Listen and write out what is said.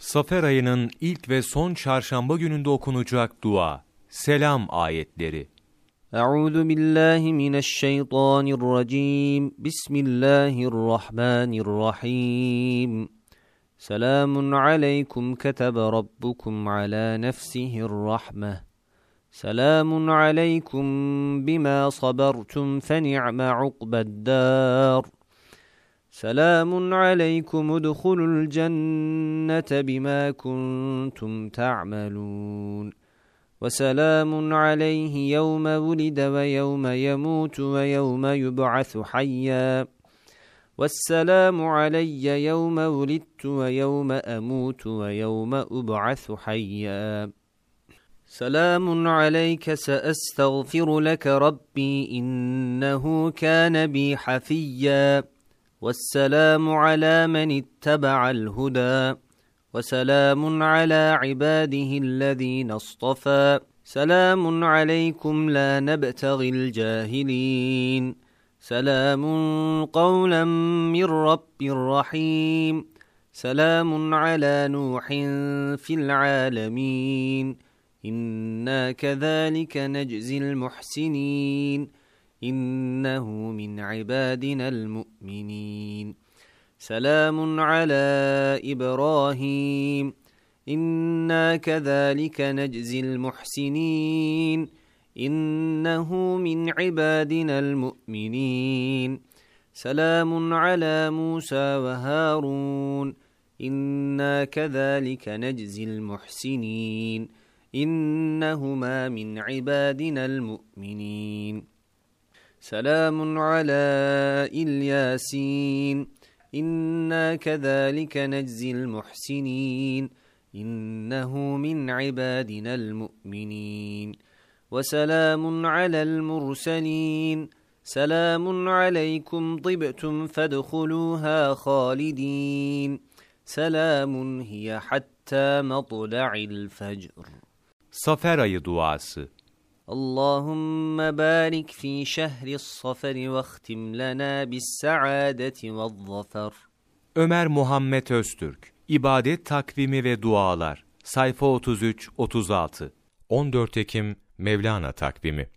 Safer ayının ilk ve son çarşamba gününde okunacak dua. Selam ayetleri. Euzu billahi mineşşeytanirracim. Bismillahirrahmanirrahim. Selamun aleykum ketebe rabbukum ala nefsihir rahmeh. Selamun aleykum bima sabertum fe ni'me. سلام عليكم ادخلوا الجنة بما كنتم تعملون. وسلام عليه يوم ولد ويوم يموت ويوم يبعث حيا. والسلام علي يوم ولدت ويوم أموت ويوم أبعث حيا. سلام عليك سأستغفر لك ربي إنه كان بي حفيا. والسلام على من اتبع الهدى وسلام على عباده الذين اصطفى. سلام عليكم لا نبتغي الجاهلين. سلام قولا من رب رحيم. سلام على نوح في العالمين. إنا كذلك نجزي المحسنين. إنه من عبادنا المؤمنين. سلام على إبراهيم. إنا كذلك نجزي المحسنين. إنه من عبادنا المؤمنين. سلام على موسى وهارون. إنا كذلك نجزي المحسنين. إنهما من عبادنا المؤمنين. سلام على إلياسين. إنا كذلك نجزي المحسنين. إنه من عبادنا المؤمنين. وسلام على المرسلين. سلام عليكم طبتم فادخلوها خالدين. سلام هي حتى مطلع الفجر. Safer ayı duası اللهم بارك في شهر الصفر واختم لنا بالسعادة والظفر Ömer Muhammed Öztürk İbadet Takvimi ve Dualar Sayfa 33-36 14 Ekim Mevlana Takvimi